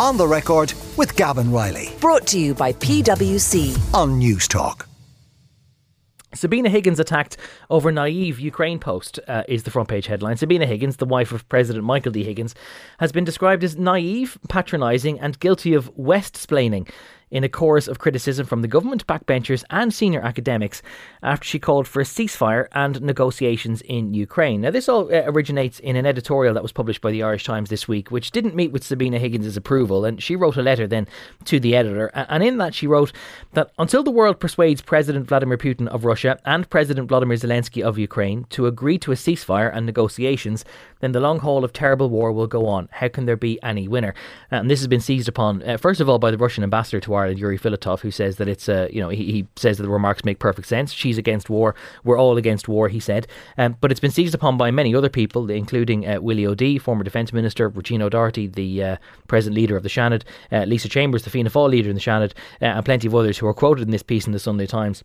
On the record with Gavan Reilly Brought to you by PwC. on Newstalk. Sabina Higgins attacked over naive Ukraine post uh, is the front page headline. Sabina Higgins, the wife of President Michael D. Higgins, has been described as naive, patronising, and guilty of West splaining in a chorus of criticism from the government, backbenchers, and senior academics after she called for a ceasefire and negotiations in Ukraine. Now, this all uh, originates in an editorial that was published by the Irish Times this week, which didn't meet with Sabina Higgins' approval, and she wrote a letter then to the editor. And in that, she wrote that until the world persuades President Vladimir Putin of Russia and President Vladimir Zelensky of Ukraine to agree to a ceasefire and negotiations, then the long haul of terrible war will go on. How can there be any winner? And this has been seized upon, uh, first of all, by the Russian ambassador to Ireland, Yuri Filatov, who says that it's, uh, you know, he, he says that the remarks make perfect sense. She's against war. We're all against war, he said. Um, but it's been seized upon by many other people, including uh, Willie O'Dea, former Defence Minister, Regina O'Doherty, the uh, present leader of the Seanad, uh, Lisa Chambers, the Fianna Fáil leader in the Seanad, uh, and plenty of others who are quoted in this piece in the Sunday Times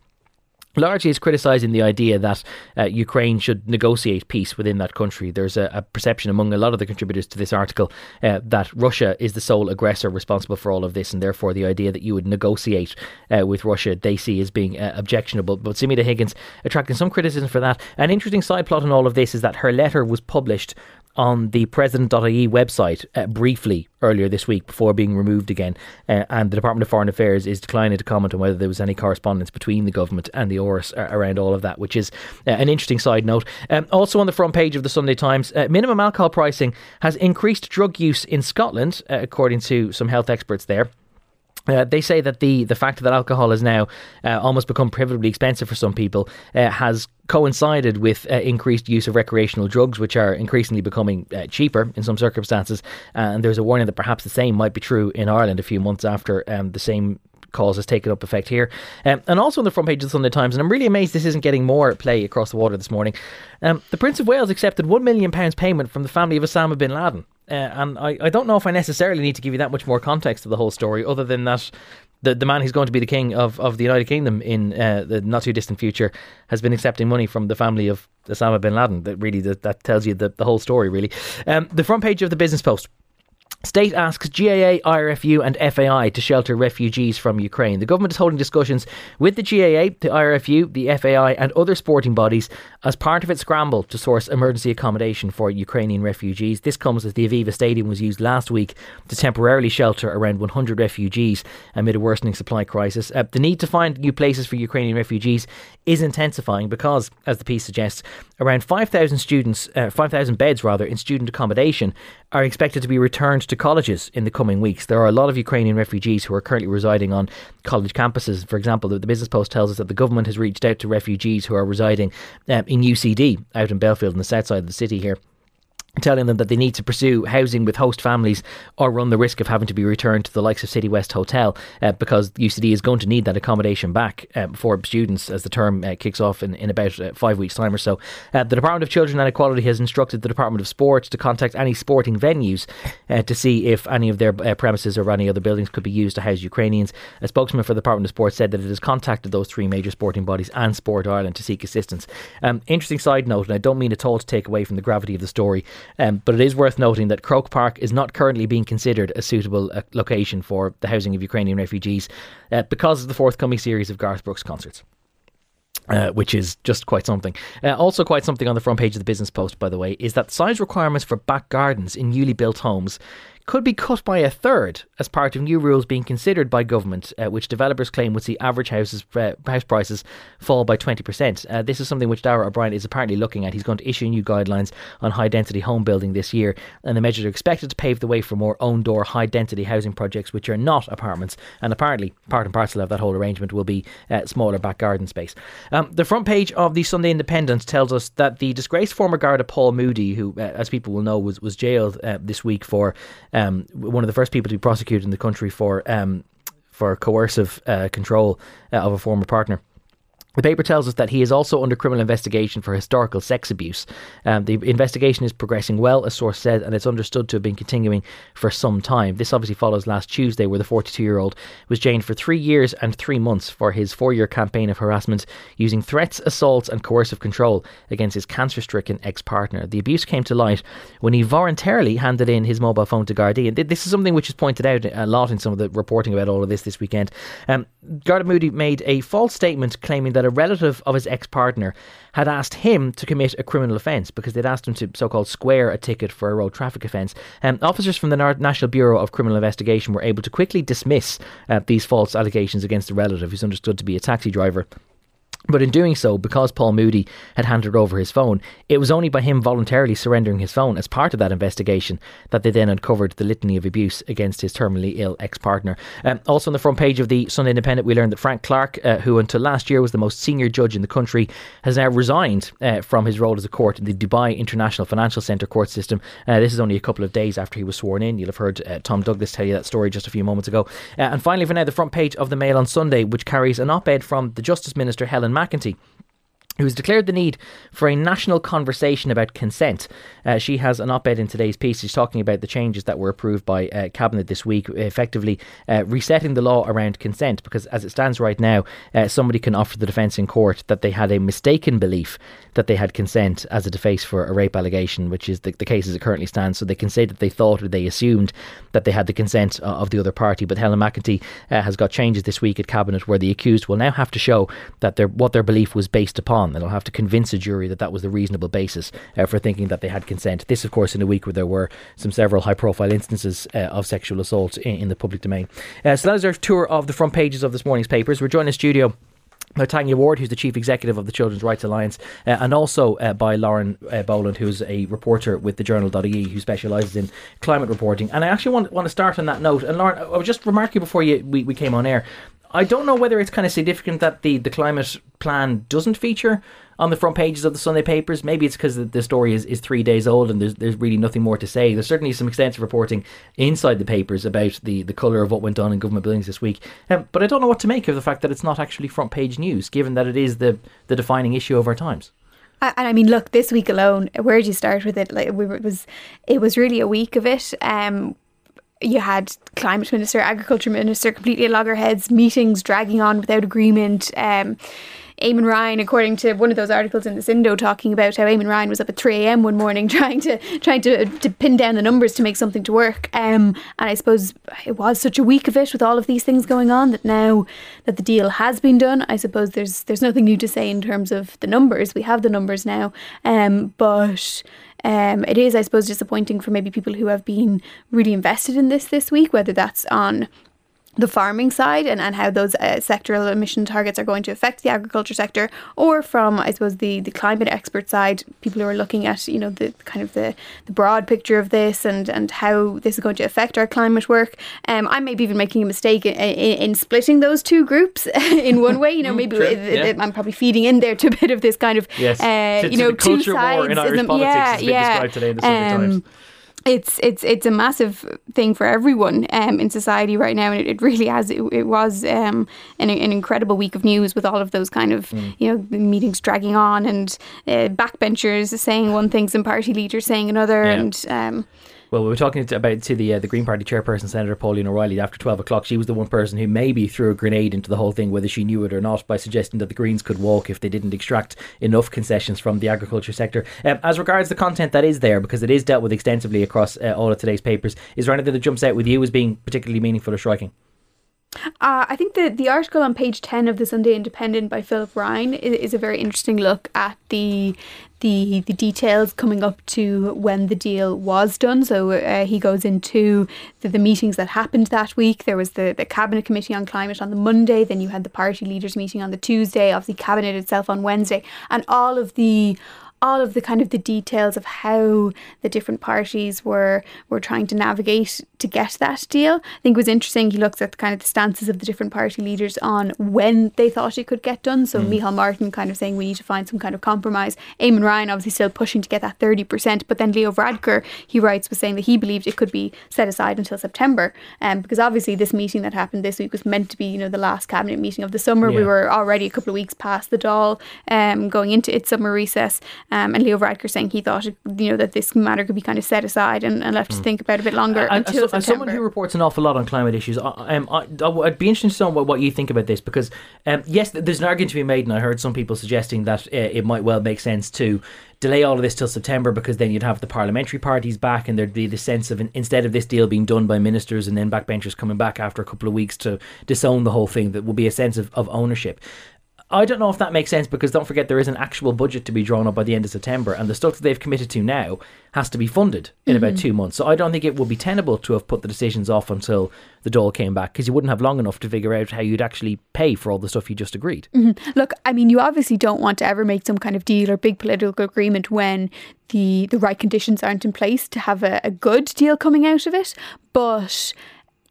largely is criticising the idea that uh, Ukraine should negotiate peace within that country. There's a, a perception among a lot of the contributors to this article uh, that Russia is the sole aggressor responsible for all of this, and therefore the idea that you would negotiate uh, with Russia they see as being uh, objectionable. But Sabina Higgins attracting some criticism for that. An interesting side plot in all of this is that her letter was published on the president.ie website uh, briefly earlier this week before being removed again. Uh, and the Department of Foreign Affairs is declining to comment on whether there was any correspondence between the government and the Áras uh, around all of that, which is uh, an interesting side note. Um, also on the front page of the Sunday Times, uh, minimum alcohol pricing has increased drug use in Scotland, uh, according to some health experts there. Uh, they say that the, the fact that alcohol has now uh, almost become prohibitively expensive for some people uh, has coincided with uh, increased use of recreational drugs, which are increasingly becoming uh, cheaper in some circumstances. and there's a warning that perhaps the same might be true in Ireland a few months after um, the same cause has taken up effect here. Um, and also on the front page of the Sunday Times, and I'm really amazed this isn't getting more play across the water this morning. Um, the Prince of Wales accepted £1 million payment from the family of Osama bin Laden. Uh, and I, I don't know if I necessarily need to give you that much more context to the whole story, other than that the, the man who's going to be the king of, of the United Kingdom in uh, the not too distant future has been accepting money from the family of Osama bin Laden. That really that, that tells you the, the whole story, really. Um, the front page of the Business Post. State asks GAA, IRFU, and FAI to shelter refugees from Ukraine. The government is holding discussions with the GAA, the IRFU, the FAI, and other sporting bodies as part of its scramble to source emergency accommodation for Ukrainian refugees. This comes as the Aviva Stadium was used last week to temporarily shelter around 100 refugees amid a worsening supply crisis. Uh, the need to find new places for Ukrainian refugees is intensifying because, as the piece suggests, around 5,000 students, uh, 5,000 beds rather, in student accommodation are expected to be returned to colleges in the coming weeks. There are a lot of Ukrainian refugees who are currently residing on college campuses. For example, the, the Business Post tells us that the government has reached out to refugees who are residing um, in UCD out in Belfield on the south side of the city here telling them that they need to pursue housing with host families or run the risk of having to be returned to the likes of Citywest Hotel uh, because UCD is going to need that accommodation back uh, for students as the term uh, kicks off in, in about uh, five weeks' time or so. Uh, the Department of Children and Equality has instructed the Department of Sports to contact any sporting venues uh, to see if any of their premises or any other buildings could be used to house Ukrainians. A spokesman for the Department of Sports said that it has contacted those three major sporting bodies and Sport Ireland to seek assistance. Um, interesting side note, and I don't mean at all to take away from the gravity of the story. Um, but it is worth noting that Croke Park is not currently being considered a suitable uh, location for the housing of Ukrainian refugees uh, because of the forthcoming series of Garth Brooks concerts. Uh, which is just quite something. Uh, also, quite something on the front page of the Business Post, by the way, is that size requirements for back gardens in newly built homes could be cut by a third as part of new rules being considered by government, uh, which developers claim would see average houses uh, house prices fall by 20%. Uh, this is something which Darragh O'Brien is apparently looking at. He's going to issue new guidelines on high density home building this year, and the measures are expected to pave the way for more own door high density housing projects, which are not apartments. And apparently, part and parcel of that whole arrangement will be uh, smaller back garden space. Um, the front page of the Sunday Independent tells us that the disgraced former Garda Paul Moody, who, uh, as people will know, was was jailed uh, this week for um, one of the first people to be prosecuted in the country for um, for coercive uh, control uh, of a former partner. The paper tells us that he is also under criminal investigation for historical sex abuse. Um, the investigation is progressing well, a source said, and it's understood to have been continuing for some time. This obviously follows last Tuesday, where the 42 year old was jailed for three years and three months for his four year campaign of harassment using threats, assaults, and coercive control against his cancer stricken ex partner. The abuse came to light when he voluntarily handed in his mobile phone to Gardaí. And this is something which is pointed out a lot in some of the reporting about all of this this weekend. Um, Garda Moody made a false statement claiming that a relative of his ex partner had asked him to commit a criminal offence because they'd asked him to so called square a ticket for a road traffic offence. Um, officers from the National Bureau of Criminal Investigation were able to quickly dismiss uh, these false allegations against the relative, who's understood to be a taxi driver. But in doing so, because Paul Moody had handed over his phone, it was only by him voluntarily surrendering his phone as part of that investigation that they then uncovered the litany of abuse against his terminally ill ex partner. Um, also, on the front page of the Sunday Independent, we learned that Frank Clarke, uh, who until last year was the most senior judge in the country, has now resigned uh, from his role as a court in the Dubai International Financial Centre court system. Uh, this is only a couple of days after he was sworn in. You'll have heard uh, Tom Douglas tell you that story just a few moments ago. Uh, and finally, for now, the front page of the Mail on Sunday, which carries an op ed from the Justice Minister, Helen McEntee who has declared the need for a national conversation about consent. Uh, she has an op ed in today's piece. She's talking about the changes that were approved by uh, Cabinet this week, effectively uh, resetting the law around consent. Because as it stands right now, uh, somebody can offer the defence in court that they had a mistaken belief that they had consent as a defence for a rape allegation, which is the, the case as it currently stands. So they can say that they thought or they assumed that they had the consent uh, of the other party. But Helen McEntee uh, has got changes this week at Cabinet where the accused will now have to show that their, what their belief was based upon on. They'll have to convince a jury that that was the reasonable basis uh, for thinking that they had consent. This, of course, in a week where there were some several high profile instances uh, of sexual assault in, in the public domain. Uh, so that is our tour of the front pages of this morning's papers. We're joined in studio by Tanya Ward, who's the chief executive of the Children's Rights Alliance, uh, and also uh, by Lauren uh, Boland, who's a reporter with the Journal.ie who specialises in climate reporting. And I actually want, want to start on that note. And Lauren, I was just remarking before you, we, we came on air, I don't know whether it's kind of significant that the, the climate plan doesn't feature on the front pages of the Sunday papers. Maybe it's because the story is, is three days old and there's there's really nothing more to say. There's certainly some extensive reporting inside the papers about the, the colour of what went on in government buildings this week. Um, but I don't know what to make of the fact that it's not actually front page news, given that it is the, the defining issue of our times. And I mean, look, this week alone, where did you start with it? Like, we were, it was, it was really a week of it. Um, you had climate minister, agriculture minister, completely loggerheads, meetings dragging on without agreement. Um, Eamon Ryan, according to one of those articles in the Sindo, talking about how Eamon Ryan was up at 3 a.m. one morning trying to trying to, to pin down the numbers to make something to work. Um, and I suppose it was such a week of it with all of these things going on that now that the deal has been done, I suppose there's there's nothing new to say in terms of the numbers. We have the numbers now, um, but. Um, it is, I suppose, disappointing for maybe people who have been really invested in this this week, whether that's on the farming side and, and how those uh, sectoral emission targets are going to affect the agriculture sector or from I suppose the, the climate expert side people who are looking at you know the kind of the, the broad picture of this and and how this is going to affect our climate work um, I may be even making a mistake in, in, in splitting those two groups in one way you know maybe sure, yeah. I'm probably feeding in there to a bit of this kind of yes. uh, you know two sides in Irish politics yeah, yeah. today in the Sunday um, Times it's it's it's a massive thing for everyone um, in society right now, and it, it really has. It, it was um, an, an incredible week of news with all of those kind of mm. you know meetings dragging on and uh, backbenchers saying one thing, and party leaders saying another, yeah. and. Um, well, we were talking about to the uh, the Green Party chairperson, Senator Pauline O'Reilly, after twelve o'clock. She was the one person who maybe threw a grenade into the whole thing, whether she knew it or not, by suggesting that the Greens could walk if they didn't extract enough concessions from the agriculture sector. Um, as regards the content that is there, because it is dealt with extensively across uh, all of today's papers, is there anything that jumps out with you as being particularly meaningful or striking? Uh, I think the, the article on page 10 of the Sunday Independent by Philip Ryan is, is a very interesting look at the the the details coming up to when the deal was done. So uh, he goes into the, the, meetings that happened that week. There was the, the cabinet committee on climate on the Monday. Then you had the party leaders meeting on the Tuesday. Obviously, cabinet itself on Wednesday, and all of the all of the kind of the details of how the different parties were were trying to navigate to get that deal. I think it was interesting. He looks at the kind of the stances of the different party leaders on when they thought it could get done. So mm. Martin kind of saying we need to find some kind of compromise. Eamon Ryan obviously still pushing to get that thirty percent, but then Leo Varadkar, he writes, was saying that he believed it could be set aside until September, um, because obviously this meeting that happened this week was meant to be you know the last cabinet meeting of the summer. Yeah. We were already a couple of weeks past the Dáil um, going into its summer recess, um, and Leo Varadkar saying he thought you know that this matter could be kind of set aside and, and left mm. to think about a bit longer uh, until as, someone who reports an awful lot on climate issues, I, um, I, would be interested to know what, what you think about this because um, yes, there's an argument to be made, and I heard some people suggesting that uh, it might well make sense to delay all of this till September because then you'd have the parliamentary parties back and there'd be the sense of instead of this deal being done by ministers and then backbenchers coming back after a couple of weeks to disown the whole thing, that would be a sense of, of ownership. I don't know if that makes sense because don't forget there is an actual budget to be drawn up by the end of September, and the stuff that they've committed to now has to be funded in mm-hmm. about two months. So I don't think it would be tenable to have put the decisions off until the Dáil came back because you wouldn't have long enough to figure out how you'd actually pay for all the stuff you just agreed. Mm-hmm. Look, I mean, you obviously don't want to ever make some kind of deal or big political agreement when the the right conditions aren't in place to have a, a good deal coming out of it, but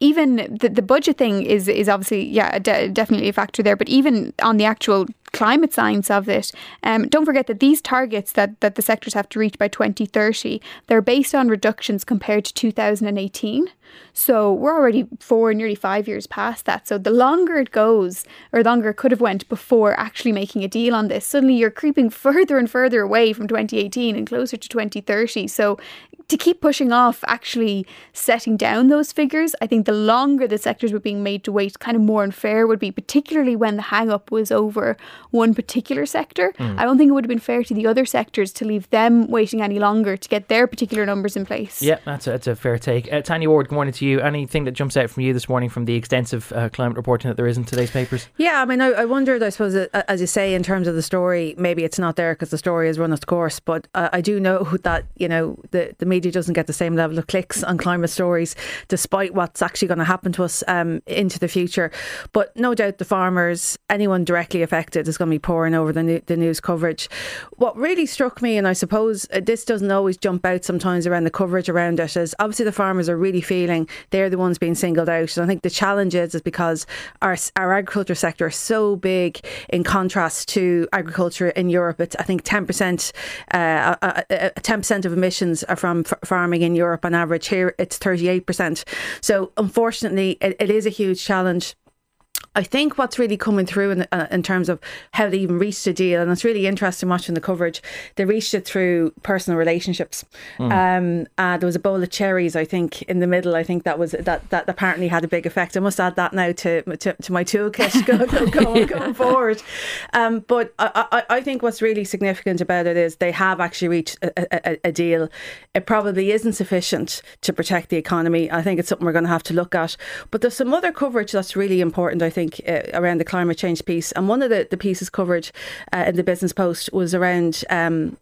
even the, the budget thing is is obviously yeah de- definitely a factor there but even on the actual climate science of it. Um, don't forget that these targets that, that the sectors have to reach by 2030 they're based on reductions compared to 2018 so we're already four nearly five years past that. So the longer it goes or longer it could have went before actually making a deal on this suddenly you're creeping further and further away from 2018 and closer to 2030 so to keep pushing off actually setting down those figures, I think the longer the sectors were being made to wait, kind of more unfair would be, particularly when the hang up was over one particular sector. Mm. I don't think it would have been fair to the other sectors to leave them waiting any longer to get their particular numbers in place. Yeah, that's a, that's a fair take. Uh, Tanya Ward, good morning to you. Anything that jumps out from you this morning from the extensive uh, climate reporting that there is in today's papers? Yeah, I mean, I, I wondered, I suppose, uh, as you say, in terms of the story, maybe it's not there because the story has run its course, but uh, I do know that, you know, the, the media doesn't get the same level of clicks on climate stories, despite what's actually going to happen to us um, into the future. But no doubt the farmers, anyone directly affected, is going to be pouring over the, the news coverage. What really struck me, and I suppose uh, this doesn't always jump out sometimes around the coverage around it, is obviously the farmers are really feeling they're the ones being singled out. And I think the challenge is, is because our, our agriculture sector is so big in contrast to agriculture in Europe. It's, I think, 10%, uh, uh, uh, 10% of emissions are from f- farming in Europe on average. Here it's 38%. So unfortunately, it, it is a huge challenge. I think what's really coming through in, uh, in terms of how they even reached a deal, and it's really interesting watching the coverage. They reached it through personal relationships. Mm. Um, uh, there was a bowl of cherries, I think, in the middle. I think that was that that apparently had a big effect. I must add that now to to, to my toolkit going, going, going forward. Um, but I, I, I, think what's really significant about it is they have actually reached a, a, a deal. It probably isn't sufficient to protect the economy. I think it's something we're going to have to look at. But there's some other coverage that's really important. I think think, uh, around the climate change piece. And one of the, the pieces covered uh, in the Business Post was around um,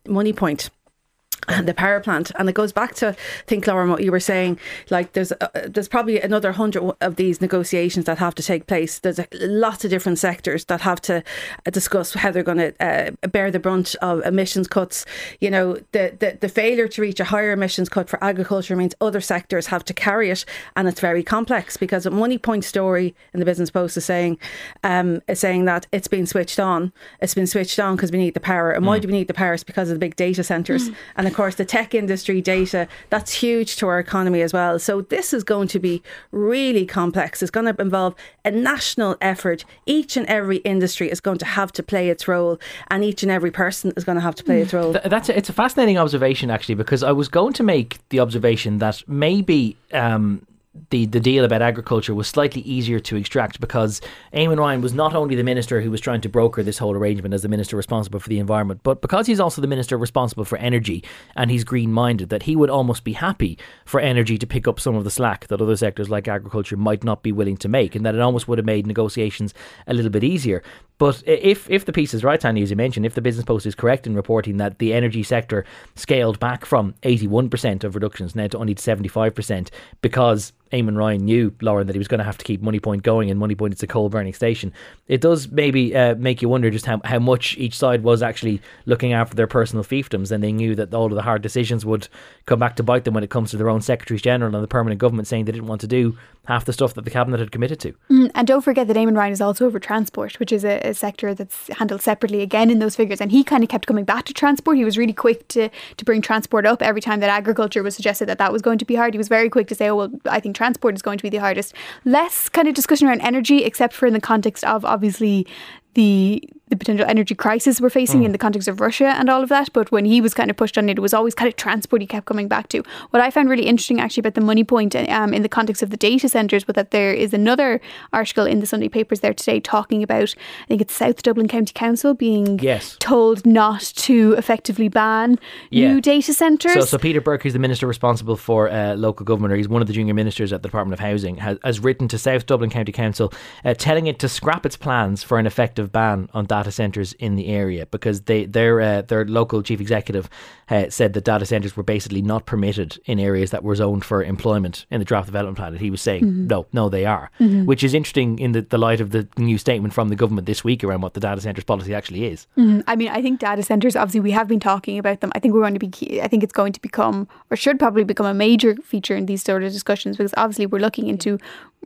Moneypoint the power plant. And it goes back to I think Laura what you were saying like there's uh, there's probably another hundred of these negotiations that have to take place. There's a, lots of different sectors that have to uh, discuss how they're going to uh, bear the brunt of emissions cuts. You know the, the the failure to reach a higher emissions cut for agriculture means other sectors have to carry it and it's very complex because a Moneypoint story in the business post is saying um, is saying that it's been switched on it's been switched on because we need the power. And mm. why do we need the power? It's because of the big data centers. Mm. and of course, the tech industry data, that's huge to our economy as well. So this is going to be really complex. It's going to involve a national effort. Each and every industry is going to have to play its role, and each and every person is going to have to play its role. That's a, it's a fascinating observation, actually, because I was going to make the observation that maybe. Um, the, the deal about agriculture was slightly easier to extract because Eamon Ryan was not only the minister who was trying to broker this whole arrangement as the minister responsible for the environment, but because he's also the minister responsible for energy and he's green minded, that he would almost be happy for energy to pick up some of the slack that other sectors like agriculture might not be willing to make, and that it almost would have made negotiations a little bit easier. But if if the piece is right, Tanya, as you mentioned, if the Business Post is correct in reporting that the energy sector scaled back from 81% of reductions now to only 75% because Eamon Ryan knew, Lauren, that he was going to have to keep Moneypoint going, and Moneypoint is a coal burning station. It does maybe uh, make you wonder just how, how much each side was actually looking after their personal fiefdoms, and they knew that all of the hard decisions would come back to bite them when it comes to their own secretaries general and the permanent government saying they didn't want to do half the stuff that the cabinet had committed to. Mm, and don't forget that Eamon Ryan is also over transport, which is a, a, sector that's handled separately again in those figures. And he kind of kept coming back to transport. He was really quick to, to bring transport up every time that agriculture was suggested that that was going to be hard. He was very quick to say, oh, well, I think transport is going to be the hardest. Less kind of discussion around energy, except for in the context of obviously the the potential energy crisis we're facing mm. in the context of Russia and all of that. But when he was kind of pushed on it, it was always kind of transport he kept coming back to. What I found really interesting actually about the Moneypoint um, in the context of the data centres was that there is another article in the Sunday papers there today talking about, I think it's South Dublin County Council being yes. told not to effectively ban yeah. new data centres. So, so Peter Burke, who's the minister responsible for uh, local government, or he's one of the junior ministers at the Department of Housing, has, has written to South Dublin County Council uh, telling it to scrap its plans for an effective ban on data centres in the area because they their uh, their local chief executive uh, said that data centres were basically not permitted in areas that were zoned for employment in the draft development plan. And he was saying mm-hmm. no, no, they are, mm-hmm. which is interesting in the, the light of the new statement from the government this week around what the data centres policy actually is. Mm-hmm. I mean, I think data centres. Obviously, we have been talking about them. I think we're going to be. Key, I think it's going to become or should probably become a major feature in these sort of discussions because obviously we're looking into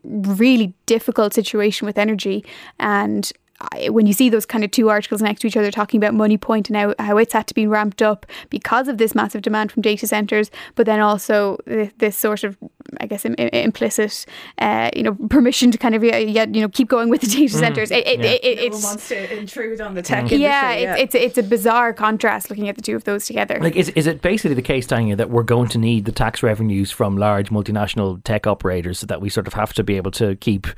really difficult situation with energy and when you see those kind of two articles next to each other talking about Moneypoint and how, how it's had to be ramped up because of this massive demand from data centres, but then also this, this sort of, I guess, Im- implicit, uh, you know, permission to kind of, yeah, you know, keep going with the data mm. centres. It, it, yeah. it, it, it's, wants to intrude on the tech mm. industry. Yeah, yeah. It's, it's, it's a bizarre contrast looking at the two of those together. Like, is, is it basically the case, Tanya, that we're going to need the tax revenues from large multinational tech operators so that we sort of have to be able to keep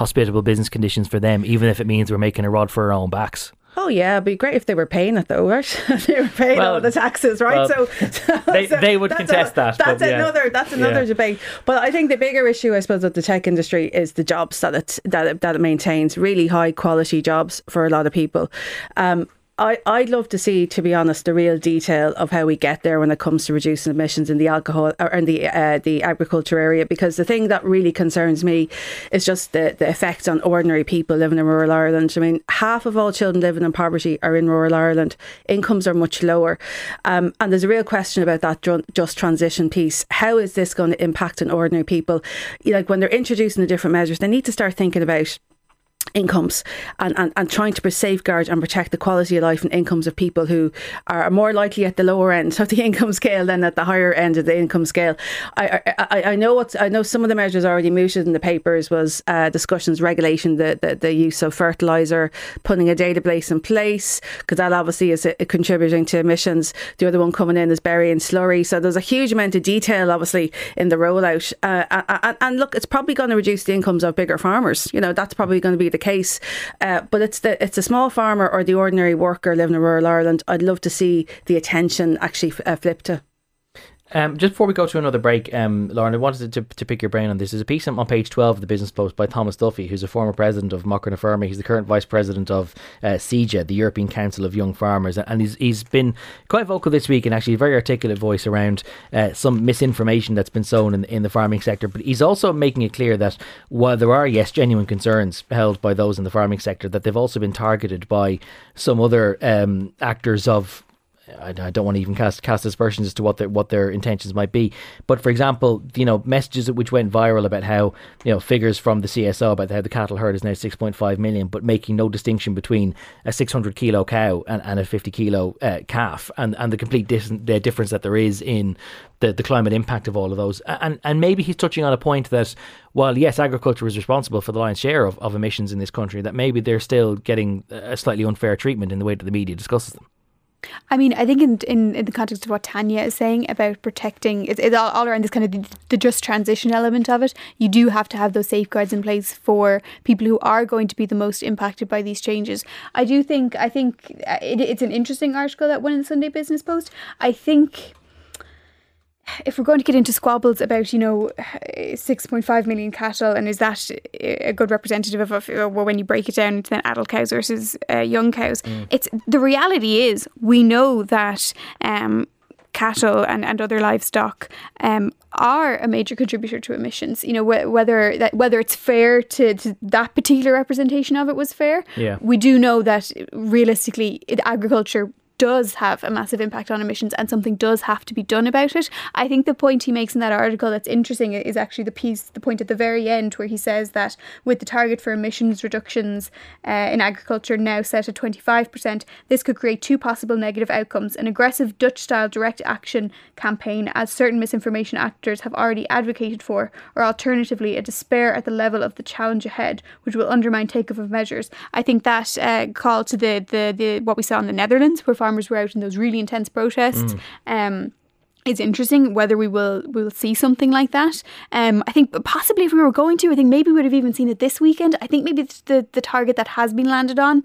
hospitable business conditions for them, even if it means we're making a rod for our own backs. Oh yeah, it'd be great if they were paying it though, right? they were paying well, all the taxes, right? Well, so, so, they, they would contest a, that. That's yeah. another that's another yeah. debate. But I think the bigger issue, I suppose, of the tech industry is the jobs that it that it, that it maintains, really high quality jobs for a lot of people. Um, I, I'd love to see, to be honest, the real detail of how we get there when it comes to reducing emissions in the alcohol or in the uh, the agriculture area. Because the thing that really concerns me is just the, the effect on ordinary people living in rural Ireland. I mean, half of all children living in poverty are in rural Ireland. Incomes are much lower. Um, and there's a real question about that just transition piece. How is this going to impact on ordinary people? Like when they're introducing the different measures, they need to start thinking about incomes and, and, and trying to safeguard and protect the quality of life and incomes of people who are more likely at the lower end of the income scale than at the higher end of the income scale. I I, I know what I know some of the measures already mooted in the papers was uh, discussions regulating the, the, the, use of fertilizer, putting a database in place because that obviously is a contributing to emissions. The other one coming in is burying slurry. So there's a huge amount of detail obviously in the rollout. Uh, and, and look, it's probably going to reduce the incomes of bigger farmers. You know, that's probably going to be the case. Uh, but it's the it's the small farmer or the ordinary worker living in rural Ireland. I'd love to see the attention actually uh, flip to. Um, just before we go to another break, um, Lauren, I wanted to, to pick your brain on this. There's a piece on page 12 of the Business Post by Thomas Duffy, who's a former president of Macra na Feirme. He's the current vice president of uh, the European Council of Young Farmers. And he's, he's been quite vocal this week and actually a very articulate voice around uh, some misinformation that's been sown in, in the farming sector. But he's also making it clear that while there are, yes, genuine concerns held by those in the farming sector, that they've also been targeted by some other um, actors of I, I, don't want to even cast cast aspersions as to what their what their intentions might be. But for example, you know, messages which went viral about how you know figures from the CSO about how the cattle herd is now 6.5 million, but making no distinction between a 600 kilo cow and, and a 50 kilo uh, calf, and and the complete dis- the difference that there is in the, the climate impact of all of those. And and maybe he's touching on a point that while yes, agriculture is responsible for the lion's share of, of emissions in this country, that maybe they're still getting a slightly unfair treatment in the way that the media discusses them. I mean, I think in, in, in the context of what Tanya is saying about protecting, it's, it's all, all around this kind of the, the, just transition element of it. You do have to have those safeguards in place for people who are going to be the most impacted by these changes. I do think, I think uh, it, it's an interesting article that went in the Sunday Business Post. I think if we're going to get into squabbles about, you know, 6.5 million cattle, and is that a good representative of, of when you break it down into then adult cows versus uh, young cows? Mm. It's the reality is we know that um, cattle and, and other livestock um, are a major contributor to emissions. You know, wh- whether that whether it's fair to, to, that particular representation of it was fair. Yeah. We do know that realistically, agriculture does have a massive impact on emissions and something does have to be done about it. I think the point he makes in that article that's interesting is actually the piece, the point at the very end where he says that with the target for emissions reductions uh, in agriculture now set at 25%, this could create two possible negative outcomes an aggressive Dutch style direct action campaign, as certain misinformation actors have already advocated for, or alternatively, a despair at the level of the challenge ahead, which will undermine take of measures. I think that uh, call to the, the, the what we saw in the Netherlands, where farmers were out in those really intense protests. Mm. Um, it's interesting whether we will will see something like that. Um, I think possibly if we were going to, I think maybe we would have even seen it this weekend. I think maybe it's the the target that has been landed on.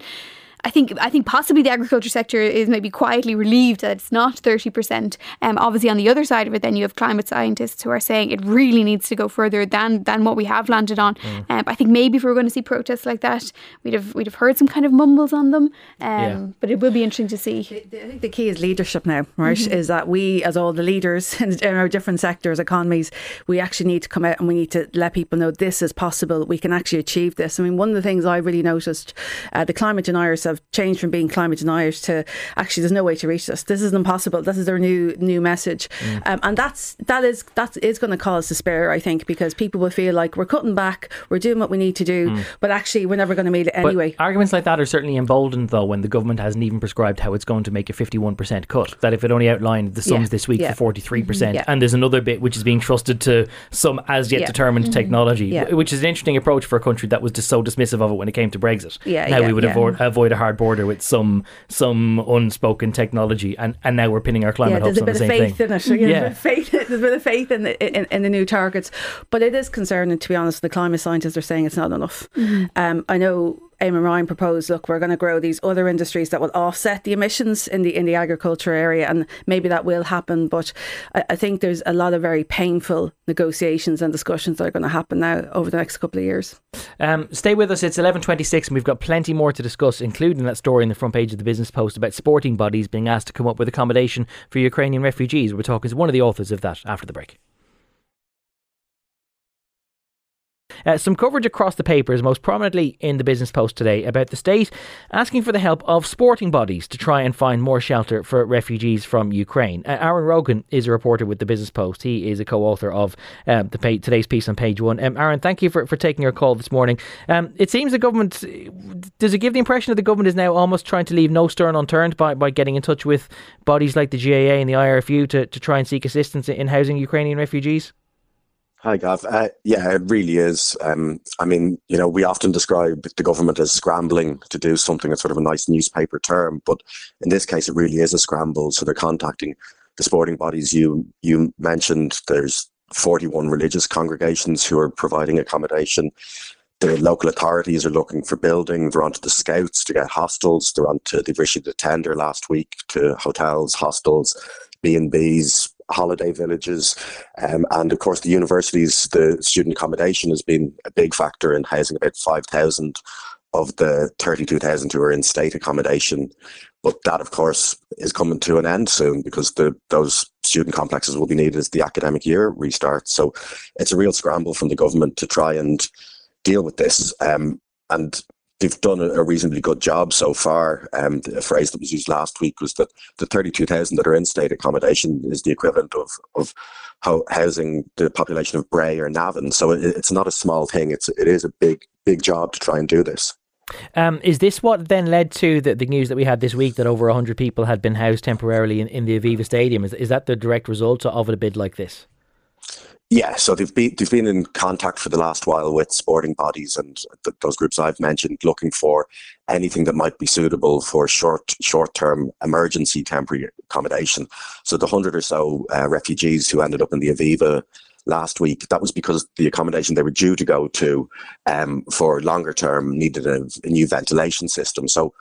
I think I think possibly the agriculture sector is maybe quietly relieved that it's not thirty percent. Um, obviously, on the other side of it, then you have climate scientists who are saying it really needs to go further than than what we have landed on. Mm. Um, I think maybe if we were going to see protests like that, we'd have we'd have heard some kind of mumbles on them. Um, Yeah. But it will be interesting to see. I think the key is leadership now, right? Is that we, as all the leaders in our different sectors, economies, we actually need to come out and we need to let people know this is possible. We can actually achieve this. I mean, one of the things I really noticed, uh, the climate deniers have changed from being climate deniers to actually there's no way to reach this. This is impossible. This is their new new message, mm. um, and that's that is that is going to cause despair. I think because people will feel like we're cutting back, we're doing what we need to do, mm. but actually we're never going to meet it But anyway. arguments like that are certainly emboldened, though, when the government hasn't even prescribed how it's going to make a 51% cut. That if it only outlined the sums Yeah, this week yeah. for 43%, mm-hmm, Yeah. and there's another bit which is being trusted to some as yet determined mm-hmm. technology, Yeah. wh- which is an interesting approach for a country that was just so dismissive of it when it came to Brexit. Yeah, now yeah, we would yeah. avoid, avoid a hard border with some some unspoken technology, and, and now we're pinning our climate there's hopes on the bit of same faith thing. in it. Yeah. there's a bit of faith. There's a bit of faith in the, in, in the new targets, but it is concerning to be honest. The climate scientists are saying it's not enough. Um, I know. Eamon Ryan proposed, look, we're going to grow these other industries that will offset the emissions in the in the agriculture area, and maybe that will happen. But I, I think there's a lot of very painful negotiations and discussions that are going to happen now over the next couple of years. Um, stay with us. It's eleven twenty six, and we've got plenty more to discuss, including that story in the front page of the Business Post about sporting bodies being asked to come up with accommodation for Ukrainian refugees. We're talking to one of the authors of that after the break. Uh, some coverage across the papers, most prominently in the Business Post today, about the state asking for the help of sporting bodies to try and find more shelter for refugees from Ukraine. Uh, Aaron Rogan is a reporter with the Business Post. He is a co-author of um, the today's piece on page one. Um, Aaron, thank you for, for taking our call this morning. Um, it seems the government does it give the impression that the government is now almost trying to leave no stone unturned by, by getting in touch with bodies like the GAA and the IRFU to, to try and seek assistance in housing Ukrainian refugees? Hi, Gav. Uh, yeah, it really is. Um, I mean, you know, we often describe the government as scrambling to do something. It's sort of a nice newspaper term, but in this case, it really is a scramble. So they're contacting the sporting bodies you you mentioned. There's 41 religious congregations who are providing accommodation. The local authorities are looking for building. They're onto the scouts to get hostels. They're onto they've issued a tender last week to hotels, hostels, B and B's, holiday villages, um, and of course the universities. The student accommodation has been a big factor in housing about five thousand of the thirty-two thousand who are in state accommodation. But that, of course, is coming to an end soon because the those student complexes will be needed as the academic year restarts. So it's a real scramble from the government to try and deal with this. Um, and they've done a, reasonably good job so far. Um, the phrase that was used last week was that the 32,000 that are in state accommodation is the equivalent of, of housing the population of Bray or Navan. So it, it's not a small thing. It's it is a big big job to try and do this. Um, is this what then led to the, the news that we had this week that over 100 people had been housed temporarily in, in the Aviva Stadium? Is, is that the direct result of a bid like this? Yeah, so they've been they've been in contact for the last while with sporting bodies and th- those groups I've mentioned, looking for anything that might be suitable for short short term emergency temporary accommodation. So the hundred or so uh, refugees who ended up in the Aviva last week, that was because the accommodation they were due to go to um, for longer term needed a, a new ventilation system. So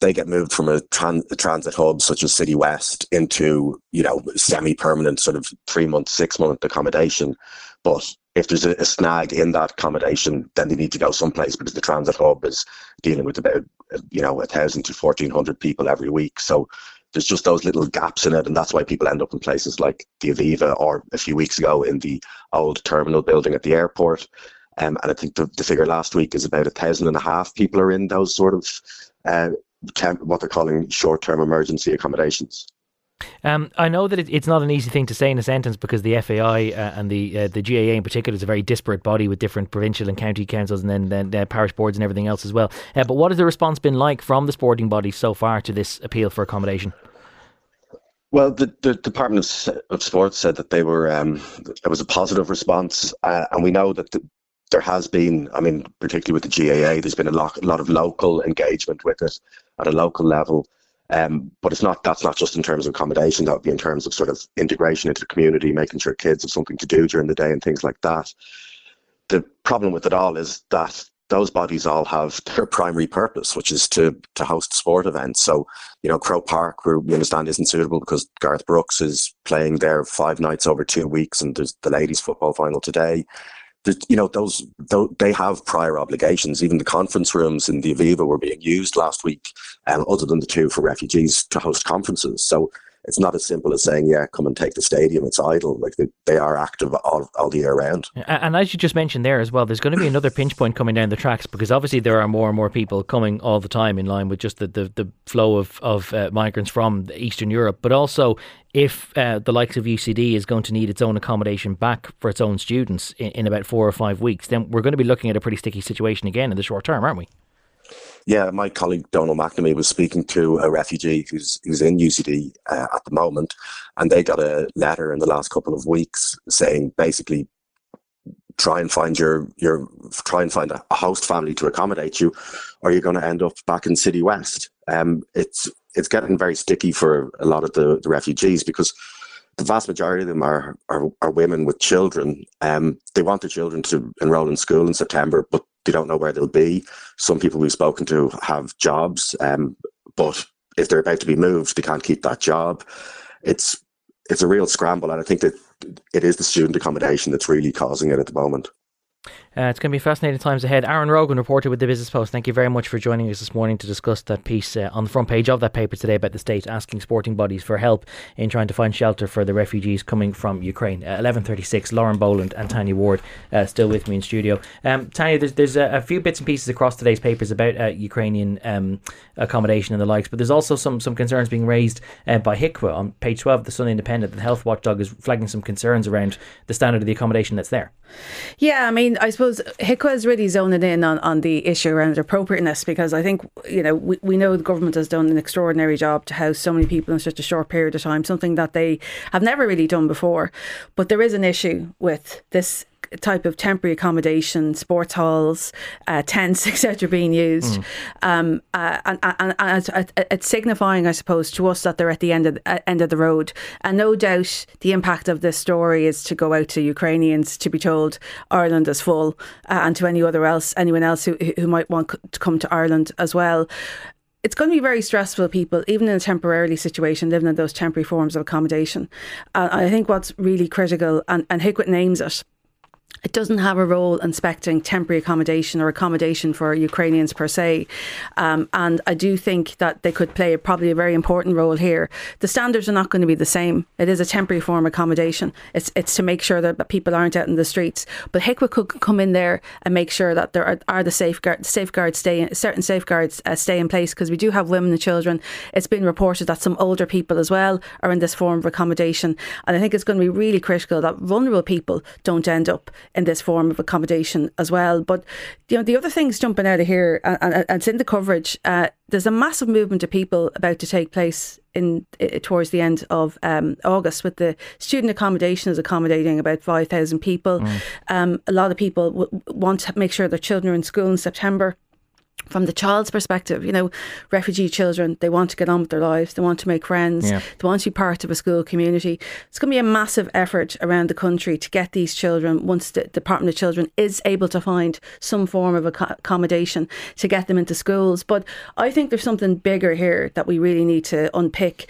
they get moved from a, a transit hub such as Citywest into, you know, semi-permanent sort of three month, six month accommodation. But if there's a, a snag in that accommodation, then they need to go someplace because the transit hub is dealing with about, you know, a thousand to fourteen hundred people every week. So there's just those little gaps in it, and that's why people end up in places like the Aviva or a few weeks ago in the old terminal building at the airport. Um, and I think the, the figure last week is about a thousand and a half people are in those sort of uh, temp, what they're calling short-term emergency accommodations. Um, I know that it, it's not an easy thing to say in a sentence because the FAI uh, and the uh, the GAA in particular is a very disparate body with different provincial and county councils and then, then uh, parish boards and everything else as well. Uh, but what has the response been like from the sporting bodies so far to this appeal for accommodation? Well, the, the Department of, of Sports said that they were um, it was a positive response, uh, and we know that the, there has been, I mean, particularly with the GAA, there's been a lot, a lot of local engagement with it at a local level. Um, but it's not that's not just in terms of accommodation. That would be in terms of sort of integration into the community, making sure kids have something to do during the day and things like that. The problem with it all is that those bodies all have their primary purpose, which is to to host sport events. So, you know, Croke Park, where we understand isn't suitable because Garth Brooks is playing there five nights over two weeks, and there's the ladies' football final today you know those, those, they have prior obligations. Even the conference rooms in the Aviva were being used last week um, other than the two for refugees to host conferences. So it's not as simple as saying, yeah, come and take the stadium. It's idle. Like they, they are active all, all the year round. And as you just mentioned there as well, there's going to be another pinch point coming down the tracks because obviously there are more and more people coming all the time in line with just the, the, the flow of, of uh, migrants from Eastern Europe. But also, if uh, the likes of UCD is going to need its own accommodation back for its own students in, in about four or five weeks, then we're going to be looking at a pretty sticky situation again in the short term, aren't we? Yeah, my colleague Donald McNamee was speaking to a refugee who's who's in UCD uh, at the moment, and they got a letter in the last couple of weeks saying basically try and find your your try and find a, host family to accommodate you, or you're going to end up back in Citywest. Um, it's it's getting very sticky for a lot of the, the refugees because the vast majority of them are, are, are women with children. Um, they want their children to enroll in school in September, but they don't know where they'll be. Some people we've spoken to have jobs, um, but if they're about to be moved, they can't keep that job. It's it's a real scramble, and I think that it is the student accommodation that's really causing it at the moment. Uh, it's going to be fascinating times ahead. Aaron Rogan, reporter with the Business Post, thank you very much for joining us this morning to discuss that piece uh, on the front page of that paper today about the state asking sporting bodies for help in trying to find shelter for the refugees coming from Ukraine. Uh, 11.36, Lauren Boland and Tanya Ward uh, still with me in studio. Um, Tanya, there's, there's a, a, few bits and pieces across today's papers about uh, Ukrainian um, accommodation and the likes, but there's also some, some concerns being raised uh, by HIQA on page 12 of the Sun Independent. The health watchdog is flagging some concerns around the standard of the accommodation that's there. Yeah, I mean, I suppose HIQA is really zoning in on, on the issue around appropriateness because I think, you know, we, we know the government has done an extraordinary job to house so many people in such a short period of time, something that they have never really done before. But there is an issue with this type of temporary accommodation, sports halls, uh, tents, etc., being used, mm. um, uh, and, and, and, it's signifying, I suppose, to us that they're at the end of the, uh, end of the road. And no doubt, the impact of this story is to go out to Ukrainians to be told Ireland is full, uh, and to any other else, anyone else who who might want to come to Ireland as well it's going to be very stressful for people, even in a temporarily situation, living in those temporary forms of accommodation. Uh, I think what's really critical, and, and HIQA names it, it doesn't have a role inspecting temporary accommodation or accommodation for Ukrainians per se. Um, and I do think that they could play probably a very important role here. The standards are not going to be the same. It is a temporary form of accommodation. It's it's to make sure that people aren't out in the streets. But HIQA could come in there and make sure that there are, are the safeguard, safeguards stay certain safeguards uh, stay in place because we do have women and children. It's been reported that some older people as well are in this form of accommodation. And I think it's going to be really critical that vulnerable people don't end up in this form of accommodation as well. But you know, the other things jumping out of here, and, and, and it's in the coverage. Uh, there's a massive movement of people about to take place in uh, towards the end of um, August, with the student accommodation is accommodating about five thousand people. Mm. Um, a lot of people w- want to make sure their children are in school in September from the child's perspective, you know, refugee children, they want to get on with their lives, they want to make friends, yeah. they want to be part of a school community. It's going to be a massive effort around the country to get these children, once the Department of Children is able to find some form of accommodation, to get them into schools. But I think there's something bigger here that we really need to unpick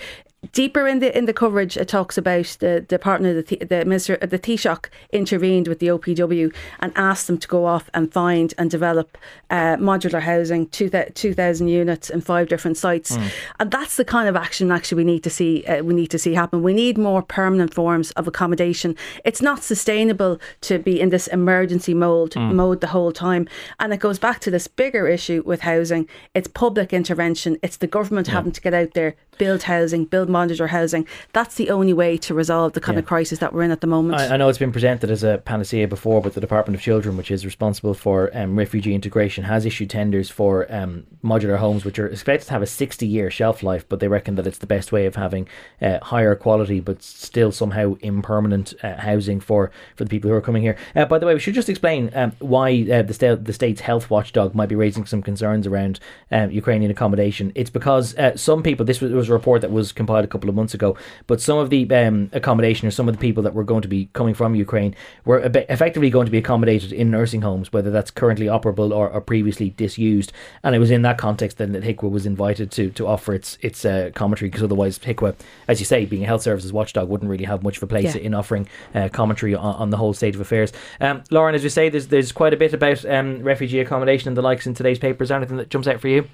deeper in the in the coverage, it talks about the department of the the minister the Taoiseach intervened with the OPW and asked them to go off and find and develop uh, modular housing, two thousand units in five different sites, mm. and that's the kind of action actually we need to see uh, we need to see happen. We need more permanent forms of accommodation. It's not sustainable to be in this emergency mode mm. mode the whole time, and it goes back to this bigger issue with housing. It's public intervention. It's the government yeah. having to get out there, build housing, build modular housing. That's the only way to resolve the kind yeah. of crisis that we're in at the moment. I, I, know it's been presented as a panacea before, but the Department of Children, which is responsible for um, refugee integration, has issued tenders for um, modular homes, which are expected to have a 60 year shelf life, but they reckon that it's the best way of having uh, higher quality, but still somehow impermanent uh, housing for, for the people who are coming here. Uh, by the way, we should just explain um, why uh, the, state, the state's health watchdog might be raising some concerns around um, Ukrainian accommodation. It's because uh, some people, this was, was a report that was compiled a couple of months ago, but some of the um, accommodation or some of the people that were going to be coming from Ukraine were effectively going to be accommodated in nursing homes, whether that's currently operable or, or previously disused. And it was in that context then that HIQA was invited to to offer its its uh, commentary because otherwise HIQA, as you say, being a health services watchdog, wouldn't really have much of a place yeah. in offering uh, commentary on, on, the whole state of affairs. Um, Lauren, as you say, there's there's quite a bit about um, refugee accommodation and the likes in today's papers. Anything that jumps out for you?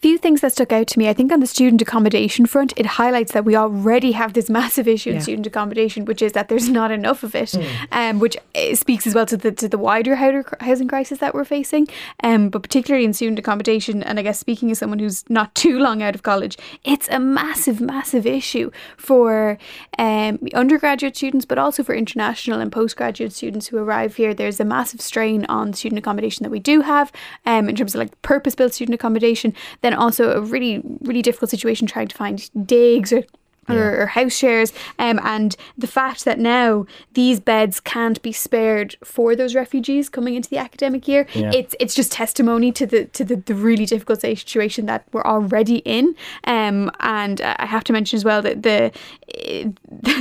Few things that stuck out to me. I think on the student accommodation front, it highlights that we already have this massive issue yeah. in student accommodation, which is that there's not enough of it, mm. um, which eh, speaks as well to the to the wider housing crisis that we're facing. Um, but particularly in student accommodation, and I guess speaking as someone who's not too long out of college, it's a massive, massive issue for um, undergraduate students, but also for international and postgraduate students who arrive here. There's a massive strain on student accommodation that we do have, um, in terms of like purpose built student accommodation. Then then also a really, really difficult situation trying to find digs or or, or, house shares. Um, and the fact that now these beds can't be spared for those refugees coming into the academic year, yeah. it's it's just testimony to the to the, the really difficult situation that we're already in. Um, and I have to mention as well that the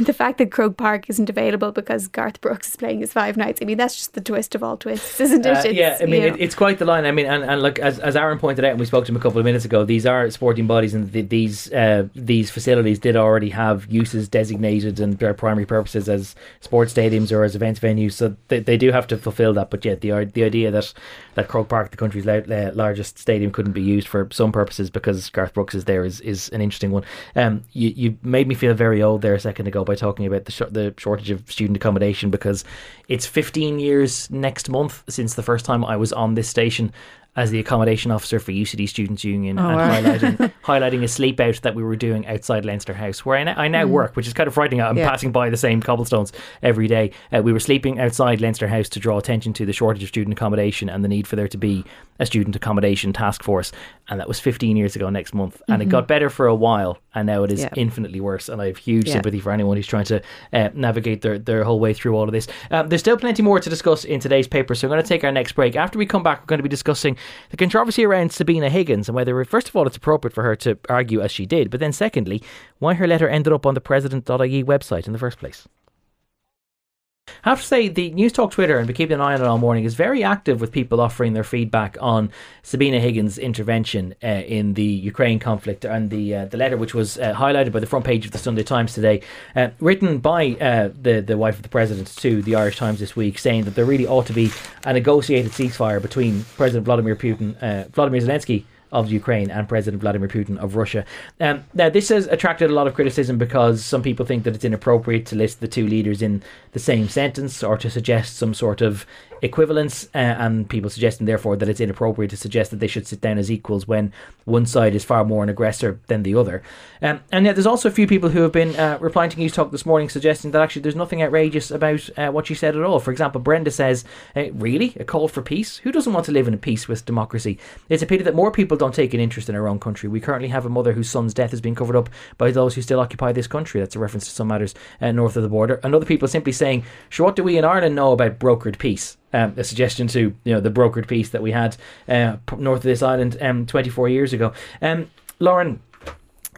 the fact that Croke Park isn't available because Garth Brooks is playing his five nights. I mean, that's just the twist of all twists, isn't it? Uh, yeah, I mean, it, it's quite the line. I mean, and, and look, as, as Aaron pointed out, and we spoke to him a couple of minutes ago, these are sporting bodies, and the, these uh, these facilities did already already have uses designated and their primary purposes as sports stadiums or as events venues, so they, they do have to fulfil that. But yet, the the idea that that Croke Park, the country's largest stadium, couldn't be used for some purposes because Garth Brooks is there is, is an interesting one. Um, you you made me feel very old there a second ago by talking about the sh- the shortage of student accommodation because it's 15 years next month since the first time I was on this station as the accommodation officer for UCD Students Union oh, and wow. highlighting, highlighting a sleep out that we were doing outside Leinster House, where I, now, I now mm. work, which is kind of frightening. I'm yeah. passing by the same cobblestones every day. Uh, we were sleeping outside Leinster House to draw attention to the shortage of student accommodation and the need for there to be a student accommodation task force. And that was 15 years ago next month. And mm-hmm. it got better for a while, and now it is yeah. infinitely worse. And I have huge yeah. sympathy for anyone who's trying to uh, navigate their, their whole way through all of this. Um, there's still plenty more to discuss in today's paper, so I'm going to take our next break. After we come back, we're going to be discussing the controversy around Sabina Higgins and whether, first of all, it's appropriate for her to argue as she did, but then secondly, why her letter ended up on the president.ie website in the first place. I have to say, the Newstalk Twitter, and we keep an eye on it all morning, is very active with people offering their feedback on Sabina Higgins' intervention uh, in the Ukraine conflict and the uh, the letter, which was uh, highlighted by the front page of the Sunday Times today, uh, written by uh, the the wife of the president to the Irish Times this week, saying that there really ought to be a negotiated ceasefire between President Vladimir Putin, uh, Vladimir Zelensky of Ukraine and President Vladimir Putin of Russia. Um, now, this has attracted a lot of criticism because some people think that it's inappropriate to list the two leaders in the same sentence or to suggest some sort of equivalence, uh, and people suggesting therefore that it's inappropriate to suggest that they should sit down as equals when one side is far more an aggressor than the other. Um, and yet, there's also a few people who have been uh, replying to Newstalk this morning suggesting that actually there's nothing outrageous about uh, what she said at all. For example, Brenda says, uh, "Really, a call for peace? Who doesn't want to live in peace with democracy? It's a pity that more people don't take an interest in our own country. We currently have a mother whose son's death has been covered up by those who still occupy this country. That's a reference to some matters uh, north of the border. And other people simply saying, "Sure, what do we in Ireland know about brokered peace?" Um, a suggestion to you know the brokered peace that we had uh, north of this island um, 24 years ago. Um, Lauren,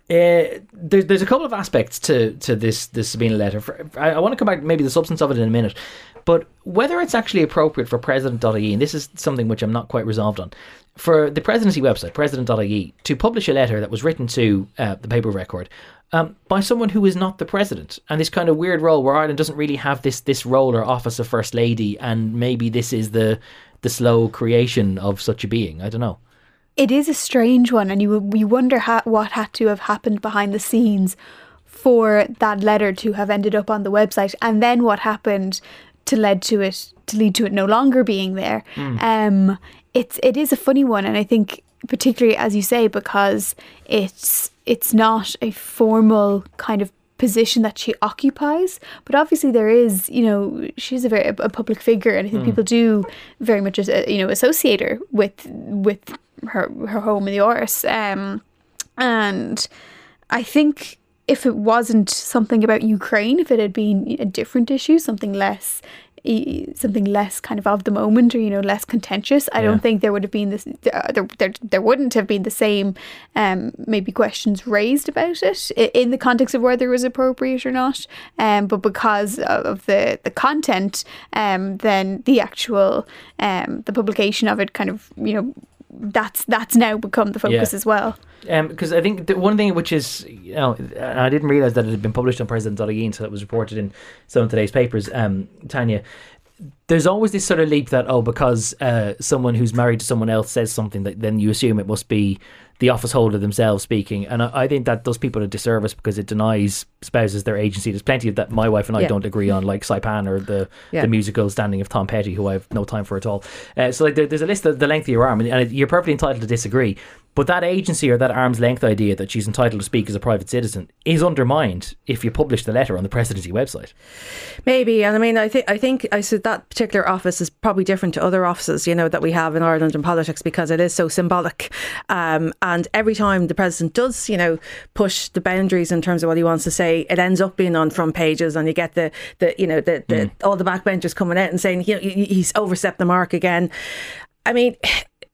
uh, there's there's a couple of aspects to, to this this Sabina letter. I, I want to come back maybe the substance of it in a minute, But whether it's actually appropriate for president.ie, and this is something which I'm not quite resolved on, for the presidency website, president.ie, to publish a letter that was written to uh, the paper record um, by someone who is not the president, and this kind of weird role where Ireland doesn't really have this this role or office of first lady, and maybe this is the the slow creation of such a being. I don't know. It is a strange one, and you you wonder ha- what had to have happened behind the scenes for that letter to have ended up on the website, and then what happened to lead to it to lead to it no longer being there. Um, it's it is a funny one, and I think particularly as you say because it's it's not a formal kind of position that she occupies but obviously there is you know she's a very a public figure and I think people do very much uh, you know associate her with with her her home in the Áras um and I think if it wasn't something about Ukraine if it had been a different issue something less something less kind of of the moment or you know less contentious I Yeah. don't think there would have been this uh, there, there, there wouldn't have been the same um maybe questions raised about it in the context of whether it was appropriate or not um but because of the the content um then the actual um the publication of it kind of you know that's that's now become the focus Yeah. as well because I think the one thing which is, you know, and I didn't realize that it had been published on President President.ie until it was reported in some of today's papers. Um, Tanya, there's always this sort of leap that oh, because uh, someone who's married to someone else says something, that then you assume it must be the office holder themselves speaking, and I, I think that does people a disservice because it denies spouses their agency. There's plenty of that my wife and I Yeah. don't agree on, like Saipan or the Yeah. the musical Standing of Tom Petty, who I have no time for at all. Uh, so like there, there's a list of the length of your arm, and, and you're perfectly entitled to disagree. But that agency or that arm's length idea that she's entitled to speak as a private citizen is undermined if you publish the letter on the presidency website. Maybe, and I mean, I think I think I said that particular office is probably different to other offices, you know, that we have in Ireland in politics because it is so symbolic. Um, and every time the president does, you know, push the boundaries in terms of what he wants to say, it ends up being on front pages, and you get the the you know the, the all the backbenchers coming out and saying you know, he's overstepped the mark again. I mean.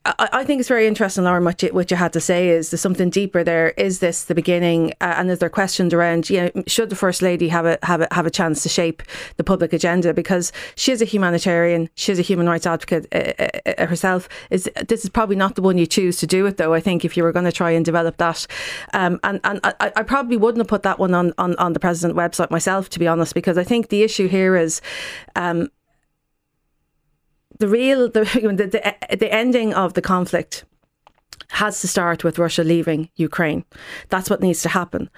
I, I think it's very interesting, Lauren, what you, what you had to say is there's something deeper there. Is this the beginning? Uh, and is there questions around, you know, should the First Lady have a, have a, have a chance to shape the public agenda? Because she is a humanitarian, she is a human rights advocate uh, uh, uh, herself. Is This is probably not the one you choose to do it, though, I think, if you were going to try and develop that. Um, and and I, I probably wouldn't have put that one on, on, on the President website myself, to be honest, because I think the issue here is um, the real the, the the ending of the conflict has to start with Russia leaving Ukraine. That's what needs to happen.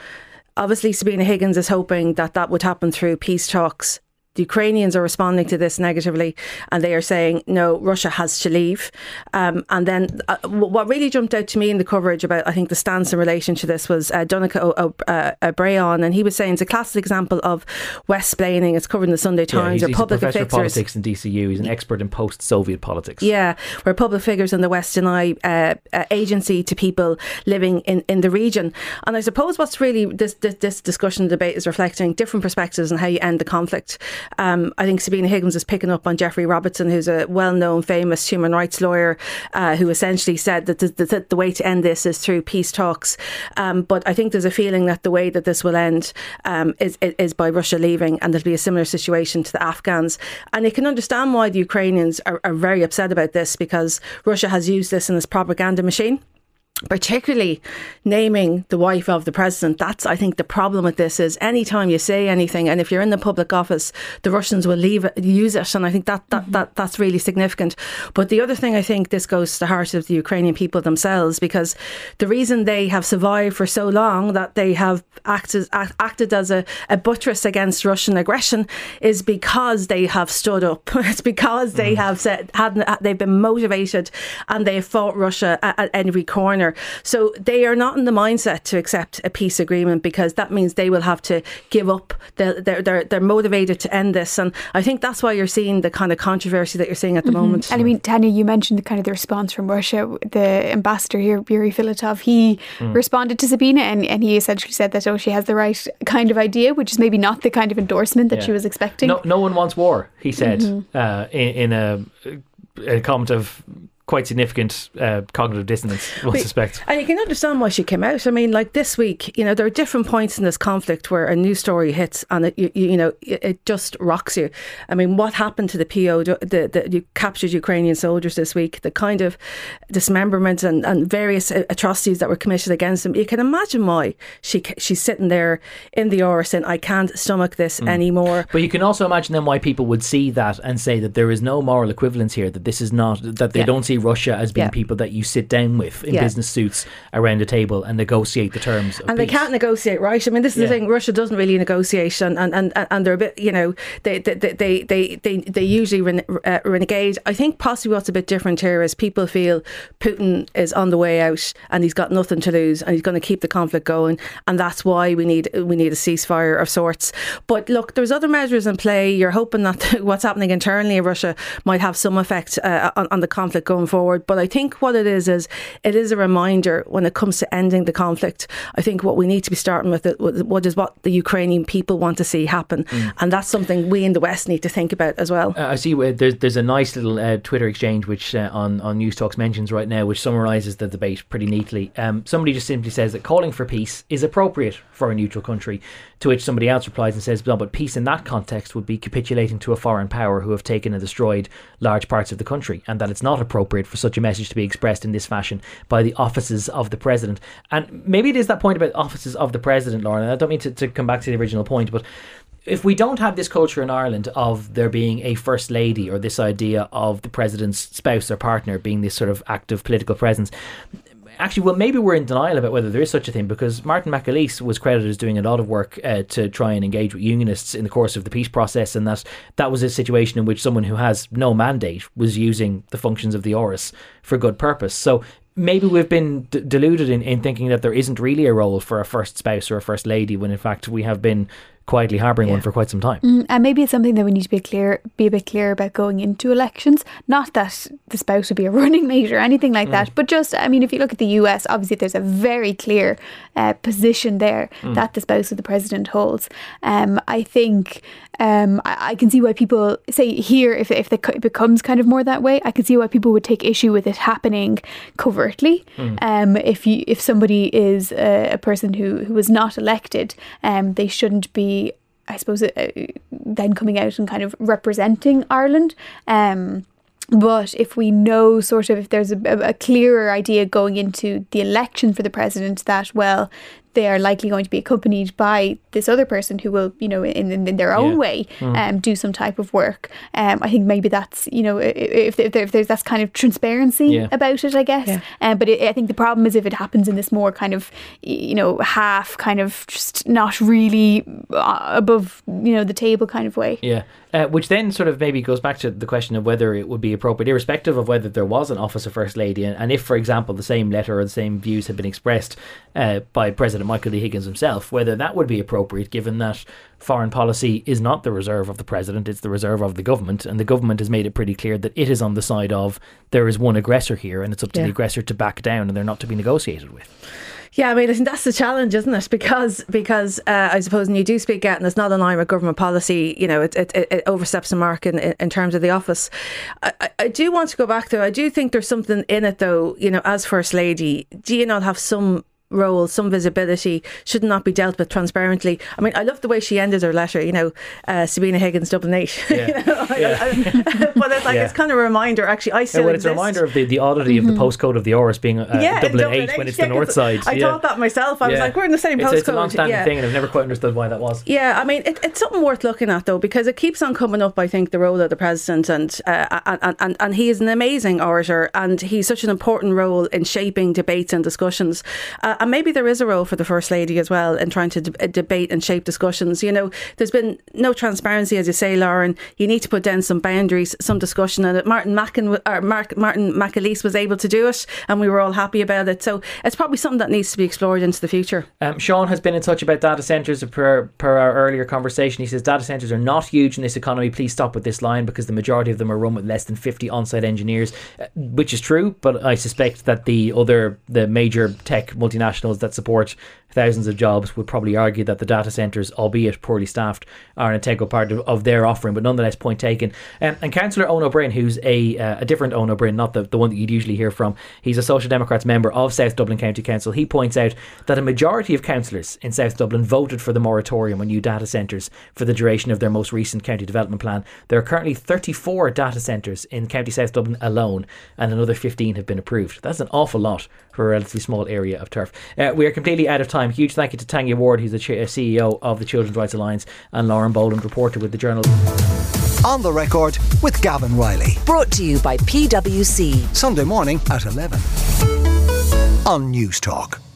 Obviously, Sabina Higgins is hoping that that would happen through peace talks. The Ukrainians are responding to this negatively, and they are saying no, Russia has to leave. Um, and then, uh, what really jumped out to me in the coverage about, I think, the stance in relation to this was uh, Donnacha uh, O'Brien, and he was saying it's a classic example of West splaining. It's covered in the Sunday Times he's, or he's a public professor of figures. politics in DCU. He's an expert in post-Soviet politics. Yeah, where public figures in the West deny uh, uh, agency to people living in, in the region. And I suppose what's really this, this, this discussion debate is reflecting different perspectives on how you end the conflict. Um, I think Sabina Higgins is picking up on Geoffrey Robertson, who's a well known, famous human rights lawyer, uh, who essentially said that the, the, the way to end this is through peace talks. Um, but I think there's a feeling that the way that this will end um, is, is, by Russia leaving, and there'll be a similar situation to the Afghans. And you can understand why the Ukrainians are, are very upset about this because Russia has used this in its propaganda machine particularly naming the wife of the president that's i think the problem with this is anytime you say anything and if you're in the public office the russians will leave it, use it and i think that, that, that that's really significant. But the other thing i think this goes to the heart of the ukrainian people themselves because the reason they have survived for so long that they have acted act, acted as a, a buttress against russian aggression is because they have stood up. It's because they mm. have said had they've been motivated and they fought russia at, at every corner so they are not in the mindset to accept a peace agreement because that means they will have to give up. They're, they're, they're, they're motivated to end this. And I think that's why you're seeing the kind of controversy that you're seeing at the moment. And I mean, Tanya, you mentioned the kind of the response from Russia. The ambassador here, Yuri Filatov, he responded to Sabina and, and he essentially said that, oh, she has the right kind of idea, which is maybe not the kind of endorsement that Yeah. she was expecting. No, no one wants war, he said Mm-hmm. uh, in, in a, a comment of quite significant uh, cognitive dissonance, I But- suspect. And you can understand why she came out. I mean, like this week, you know, there are different points in this conflict where a news story hits and it, you, you know, it, it just rocks you. I mean, what happened to the PO, the, the, the captured Ukrainian soldiers this week, the kind of dismemberment and, and various uh, atrocities that were committed against them. You can imagine why she she's sitting there in the aura saying, I can't stomach this anymore. But you can also imagine then why people would see that and say that there is no moral equivalence here, that this is not, that they Yeah. don't see Russia as being Yeah. people that you sit down with in Yeah. business suits around a table and negotiate the terms of and they can't negotiate, right? I mean, this is Yeah. the thing. Russia doesn't really negotiate, and and, and, and they're a bit, you know, they they they they they, they usually ren, uh, renegade. I think possibly what's a bit different here is people feel Putin is on the way out, and he's got nothing to lose, and he's going to keep the conflict going, and that's why we need we need a ceasefire of sorts. But look, there's other measures in play. You're hoping that what's happening internally in Russia might have some effect uh, on, on the conflict going forward. But I think what it is is it is a reminder when it comes to ending the conflict. I think what we need to be starting with it, what is what the Ukrainian people want to see happen, and that's something we in the West need to think about as well. Uh, I see. uh, There's there's a nice little uh, Twitter exchange which uh, on on Newstalk's mentions right now, which summarises the debate pretty neatly. Um, somebody just simply says that calling for peace is appropriate for a neutral country, to which somebody else replies and says, "No, but peace in that context would be capitulating to a foreign power who have taken and destroyed large parts of the country, and that it's not appropriate for such a message to be expressed in this fashion by the offices of the president." And maybe it is that point about offices of the president, Lauren. I don't mean to, to come back to the original point, but if we don't have this culture in Ireland of there being a first lady or this idea of the president's spouse or partner being this sort of active political presence, actually, well, maybe we're in denial about whether there is such a thing because Martin McAleese was credited as doing a lot of work uh, to try and engage with unionists in the course of the peace process, and that that was a situation in which someone who has no mandate was using the functions of the Áras for good purpose. So maybe we've been d- deluded in, in thinking that there isn't really a role for a first spouse or a first lady when in fact we have been quietly harbouring one for quite some time. Mm, and maybe it's something that we need to be clear, be a bit clear about going into elections. Not that the spouse would be a running mate or anything like that, but just, I mean, if you look at the US, obviously there's a very clear uh, position there that the spouse of the president holds. Um, I think um, I, I can see why people say here, if if it becomes kind of more that way, I can see why people would take issue with it happening covertly. Um, if you if somebody is a, a person who who was not elected, um, they shouldn't be I suppose, uh, then coming out and kind of representing Ireland. Um, but if we know sort of if there's a, a clearer idea going into the election for the president that, well, they are likely going to be accompanied by this other person who will, you know, in, in, in their own Yeah. way, um, do some type of work. Um, I think maybe that's, you know, i- i- if, if, if there's that's kind of transparency Yeah. about it, I guess. Yeah. Um, but it, I think the problem is if it happens in this more kind of, you know, half kind of just not really uh, above, you know, the table kind of way. Yeah, uh, which then sort of maybe goes back to the question of whether it would be appropriate, irrespective of whether there was an office of First Lady, and, and if, for example, the same letter or the same views had been expressed uh, by President Michael D. Higgins himself, whether that would be appropriate given that foreign policy is not the reserve of the president, it's the reserve of the government, and the government has made it pretty clear that it is on the side of there is one aggressor here, and it's up to the aggressor to back down, and they're not to be negotiated with. Yeah, I mean, that's the challenge, isn't it? Because because uh, I suppose when you do speak out and it's not in line with government policy, you know, it, it, it oversteps the mark in, in terms of the office. I- I do want to go back though. I do think there's something in it though. You know, as first lady, do you not have some role, some visibility, should not be dealt with transparently. I mean, I love the way she ended her letter, you know, uh, Sabina Higgins, Dublin 8. Yeah. You know, Yeah. But it's like, Yeah. it's kind of a reminder, actually, I Yeah, still well, it's a reminder of the, the oddity of the postcode of the Áras being uh, Mm-hmm. Yeah, Dublin, Dublin 8 when it's yeah, the north side. I yeah. thought that myself. I was like, we're in the same it's, postcode. It's a long-standing yeah. thing, and I've never quite understood why that was. Yeah, I mean, it, it's something worth looking at though, because it keeps on coming up. I think the role of the president, and uh, and, and and he is an amazing orator, and he's such an important role in shaping debates and discussions. Uh, and maybe there is a role for the first lady as well in trying to de- debate and shape discussions. You know, there's been no transparency, as you say, Lauren. You need to put down some boundaries, some discussion, and Martin Mackin, or Mark, Martin McAleese was able to do it, and we were all happy about it. So it's probably something that needs to be explored into the future. Um, Sean has been in touch about data centres per, per our earlier conversation. He says data centres are not huge in this economy. Please stop with this line because the majority of them are run with less than 50 on-site engineers, uh, which is true. But I suspect that the other, the major tech multinational multinationals that support thousands of jobs would probably argue that the data centres, albeit poorly staffed, are an integral part of, of their offering, but nonetheless, point taken. Um, and Councillor Ó Broin, who's a, uh, a different Ó Broin, not the, the one that you'd usually hear from, he's a Social Democrats member of South Dublin County Council. He points out that a majority of councillors in South Dublin voted for the moratorium on new data centres for the duration of their most recent county development plan. There are currently 34 data centres in County South Dublin alone, and another 15 have been approved. That's an awful lot for a relatively small area of turf. Uh, we are completely out of time. Huge thank you to Tanya Ward, who's the CEO of the Children's Rights Alliance, and Lauren Boland, reporter with the Journal. On the record with Gavan Reilly. Brought to you by PwC. Sunday morning at 11 on Newstalk.